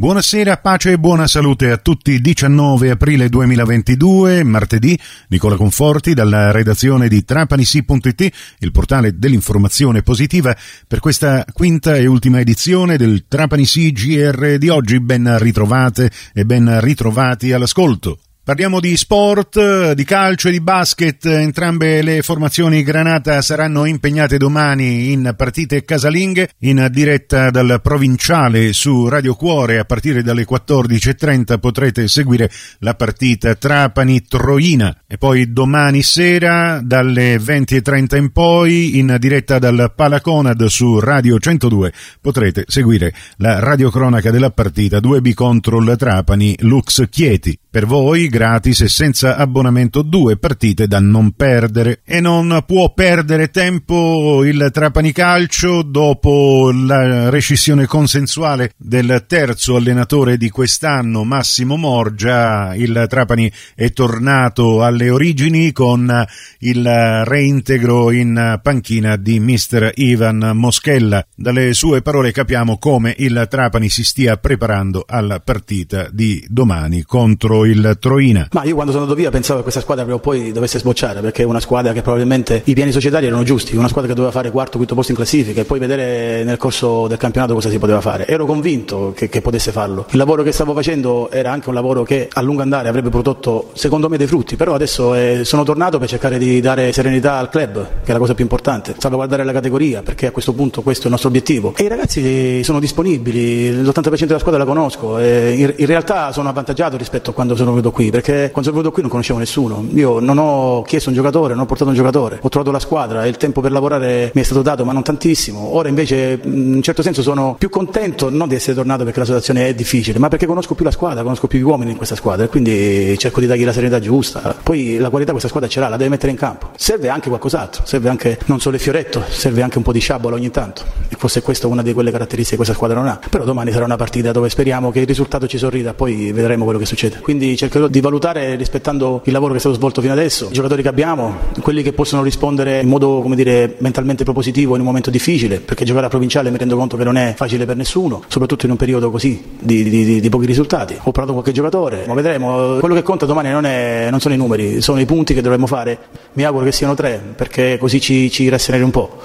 Buonasera, pace e buona salute a tutti. 19 aprile 2022, martedì, Nicola Conforti dalla redazione di trapanisi.it, il portale dell'informazione positiva, per questa quinta e ultima edizione del Trapanisi GR di oggi. Ben ritrovate e ben ritrovati all'ascolto. Parliamo di sport, di calcio e di basket. Entrambe le formazioni Granata saranno impegnate domani in partite casalinghe in diretta dal provinciale su Radio Cuore. A partire dalle 14.30 potrete seguire la partita Trapani-Troina. E poi domani sera dalle 20.30 in poi in diretta dal Palaconad su Radio 102 potrete seguire la radiocronaca della partita 2B contro il Trapani Lux Chieti. Per voi gratis e senza abbonamento due partite da non perdere e non può perdere tempo il Trapani Calcio dopo la rescissione consensuale del terzo allenatore di quest'anno Massimo Morgia il Trapani è tornato alle origini con il reintegro in panchina di mister Ivan Moschella dalle sue parole capiamo come il Trapani si stia preparando alla partita di domani contro il Troina. Ma io quando sono andato via pensavo che questa squadra prima o poi dovesse sbocciare perché è una squadra che probabilmente i piani societari erano giusti, una squadra che doveva fare quarto, quinto posto in classifica e poi vedere nel corso del campionato cosa si poteva fare. Ero convinto che, che potesse farlo. Il lavoro che stavo facendo era anche un lavoro che a lungo andare avrebbe prodotto secondo me dei frutti, però adesso eh, sono tornato per cercare di dare serenità al club, che è la cosa più importante, salvaguardare la categoria perché a questo punto questo è il nostro obiettivo. E i ragazzi sono disponibili, l'80% della squadra la conosco e in, in realtà sono avvantaggiato rispetto a quando sono venuto qui, perché quando sono venuto qui non conoscevo nessuno. Io non ho chiesto un giocatore, non ho portato un giocatore, ho trovato la squadra e il tempo per lavorare mi è stato dato, ma non tantissimo. Ora invece in un certo senso sono più contento non di essere tornato perché la situazione è difficile, ma perché conosco più la squadra, conosco più gli uomini in questa squadra e quindi cerco di dargli la serenità giusta. Poi la qualità questa squadra ce l'ha, la deve mettere in campo. Serve anche qualcos'altro, serve anche non solo il fioretto, serve anche un po' di sciabola ogni tanto. E forse questa è una di quelle caratteristiche che questa squadra non ha. Però domani sarà una partita dove speriamo che il risultato ci sorrida, poi vedremo quello che succede. Quindi cercherò di valutare rispettando il lavoro che è stato svolto fino adesso, i giocatori che abbiamo, quelli che possono rispondere in modo come dire, mentalmente propositivo in un momento difficile, perché giocare a provinciale mi rendo conto che non è facile per nessuno, soprattutto in un periodo così di, di, di, di pochi risultati. Ho parlato con qualche giocatore, ma vedremo. Quello che conta domani non, è, non, sono i numeri, sono i punti che dovremmo fare. Mi auguro che siano tre, perché così ci, ci un po'.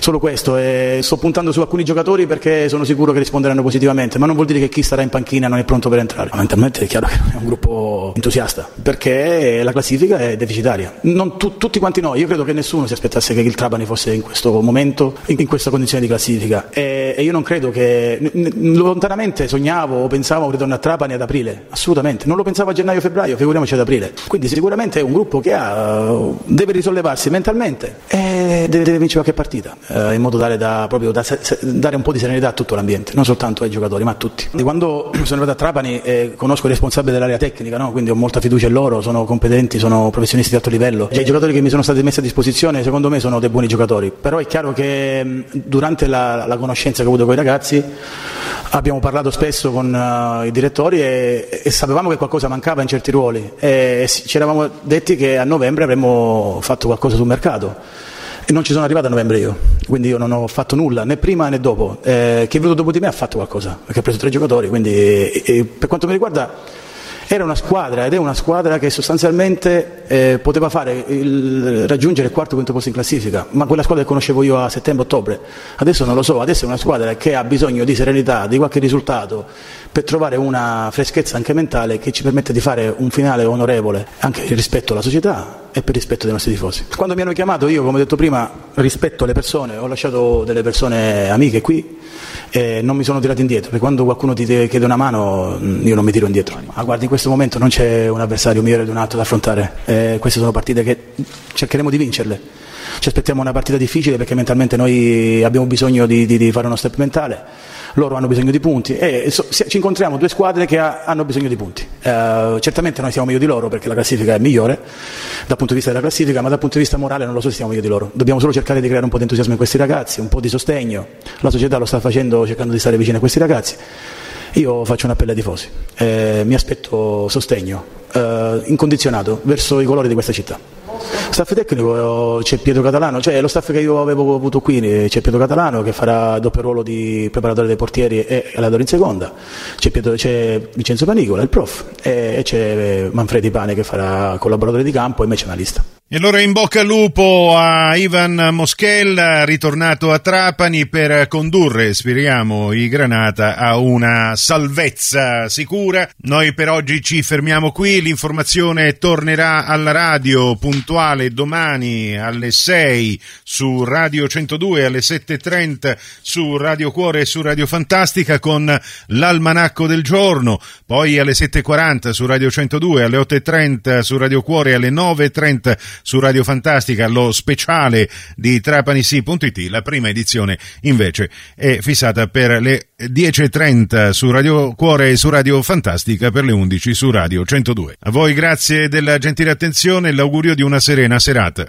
Solo questo, e sto puntando su alcuni giocatori perché sono sicuro che risponderanno positivamente, ma non vuol dire che chi starà in panchina non è pronto per entrare. Mentalmente è chiaro che è un gruppo entusiasta, perché la classifica è deficitaria. Tu, tutti quanti noi, io credo che nessuno si aspettasse che il Trapani fosse in questo momento, in, in questa condizione di classifica. E, e, io non credo che n- lontanamente sognavo o pensavo un ritorno a Trapani ad aprile, assolutamente. Non lo pensavo a gennaio-febbraio, figuriamoci ad aprile. Quindi sicuramente è un gruppo che ha, deve risollevarsi mentalmente e deve, deve vincere qualche partita, eh, in modo tale da, da se, dare un po' di serenità a tutto l'ambiente, non soltanto ai giocatori, ma a tutti. E quando sono arrivato a Trapani eh, conosco i responsabili dell'area tecnica, no? quindi ho molta fiducia in loro, sono competenti, sono professionisti di alto livello. Già i giocatori che mi sono stati messi a disposizione, secondo me, sono dei buoni giocatori. Però è chiaro che durante la, la conoscenza che ho avuto con i ragazzi abbiamo parlato spesso con uh, i direttori e, e, sapevamo che qualcosa mancava in certi ruoli e ci eravamo detti che a novembre avremmo fatto qualcosa sul mercato e non ci sono arrivato a novembre io, quindi io non ho fatto nulla né prima né dopo. Eh, chi è venuto dopo di me ha fatto qualcosa, perché ha preso tre giocatori, quindi e, e per quanto mi riguarda era una squadra ed è una squadra che sostanzialmente eh, poteva il, raggiungere il quarto o quinto posto in classifica, ma quella squadra che conoscevo io a settembre-ottobre, adesso non lo so, adesso è una squadra che ha bisogno di serenità, di qualche risultato per trovare una freschezza anche mentale che ci permette di fare un finale onorevole anche rispetto alla società e per rispetto dei nostri tifosi. Quando mi hanno chiamato io, come ho detto prima, rispetto alle persone, ho lasciato delle persone amiche qui e non mi sono tirato indietro, perché quando qualcuno ti chiede una mano io non mi tiro indietro. Ma guardi, in questo momento non c'è un avversario migliore di un altro da affrontare, eh, queste sono partite che cercheremo di vincerle. Ci aspettiamo una partita difficile perché mentalmente noi abbiamo bisogno di, di, di fare uno step mentale loro hanno bisogno di punti e so, ci incontriamo due squadre che ha, hanno bisogno di punti. Uh, certamente noi siamo meglio di loro perché la classifica è migliore dal punto di vista della classifica, ma dal punto di vista morale non lo so se siamo meglio di loro. Dobbiamo solo cercare di creare un po' di entusiasmo in questi ragazzi, un po' di sostegno. La società lo sta facendo cercando di stare vicino a questi ragazzi. Io faccio un appello ai tifosi, eh, mi aspetto sostegno eh, incondizionato verso i colori di questa città Staff tecnico c'è Pietro Catalano, cioè lo staff che io avevo avuto qui c'è Pietro Catalano che farà doppio ruolo di preparatore dei portieri e allenatore in seconda, c'è, Pietro, c'è Vincenzo Panicola, il prof, e, c'è Manfredi Pane che farà collaboratore di campo e me c'è una lista. E allora in bocca al lupo a Ivan Moschella, ritornato a Trapani per condurre, speriamo, i Granata a una salvezza sicura. Noi per oggi ci fermiamo qui, l'informazione tornerà alla radio puntuale domani alle 6 su Radio 102, alle 7.30 su Radio Cuore e su Radio Fantastica con l'almanacco del giorno, poi alle 7.40 su Radio 102, alle 8.30 su Radio Cuore e alle 9.30 su Radio Fantastica, lo speciale di trapanisi.it. La prima edizione invece è fissata per le 10.30 su Radio Cuore e su Radio Fantastica per le 11 su Radio 102. A voi grazie della gentile attenzione e l'augurio di una serena serata.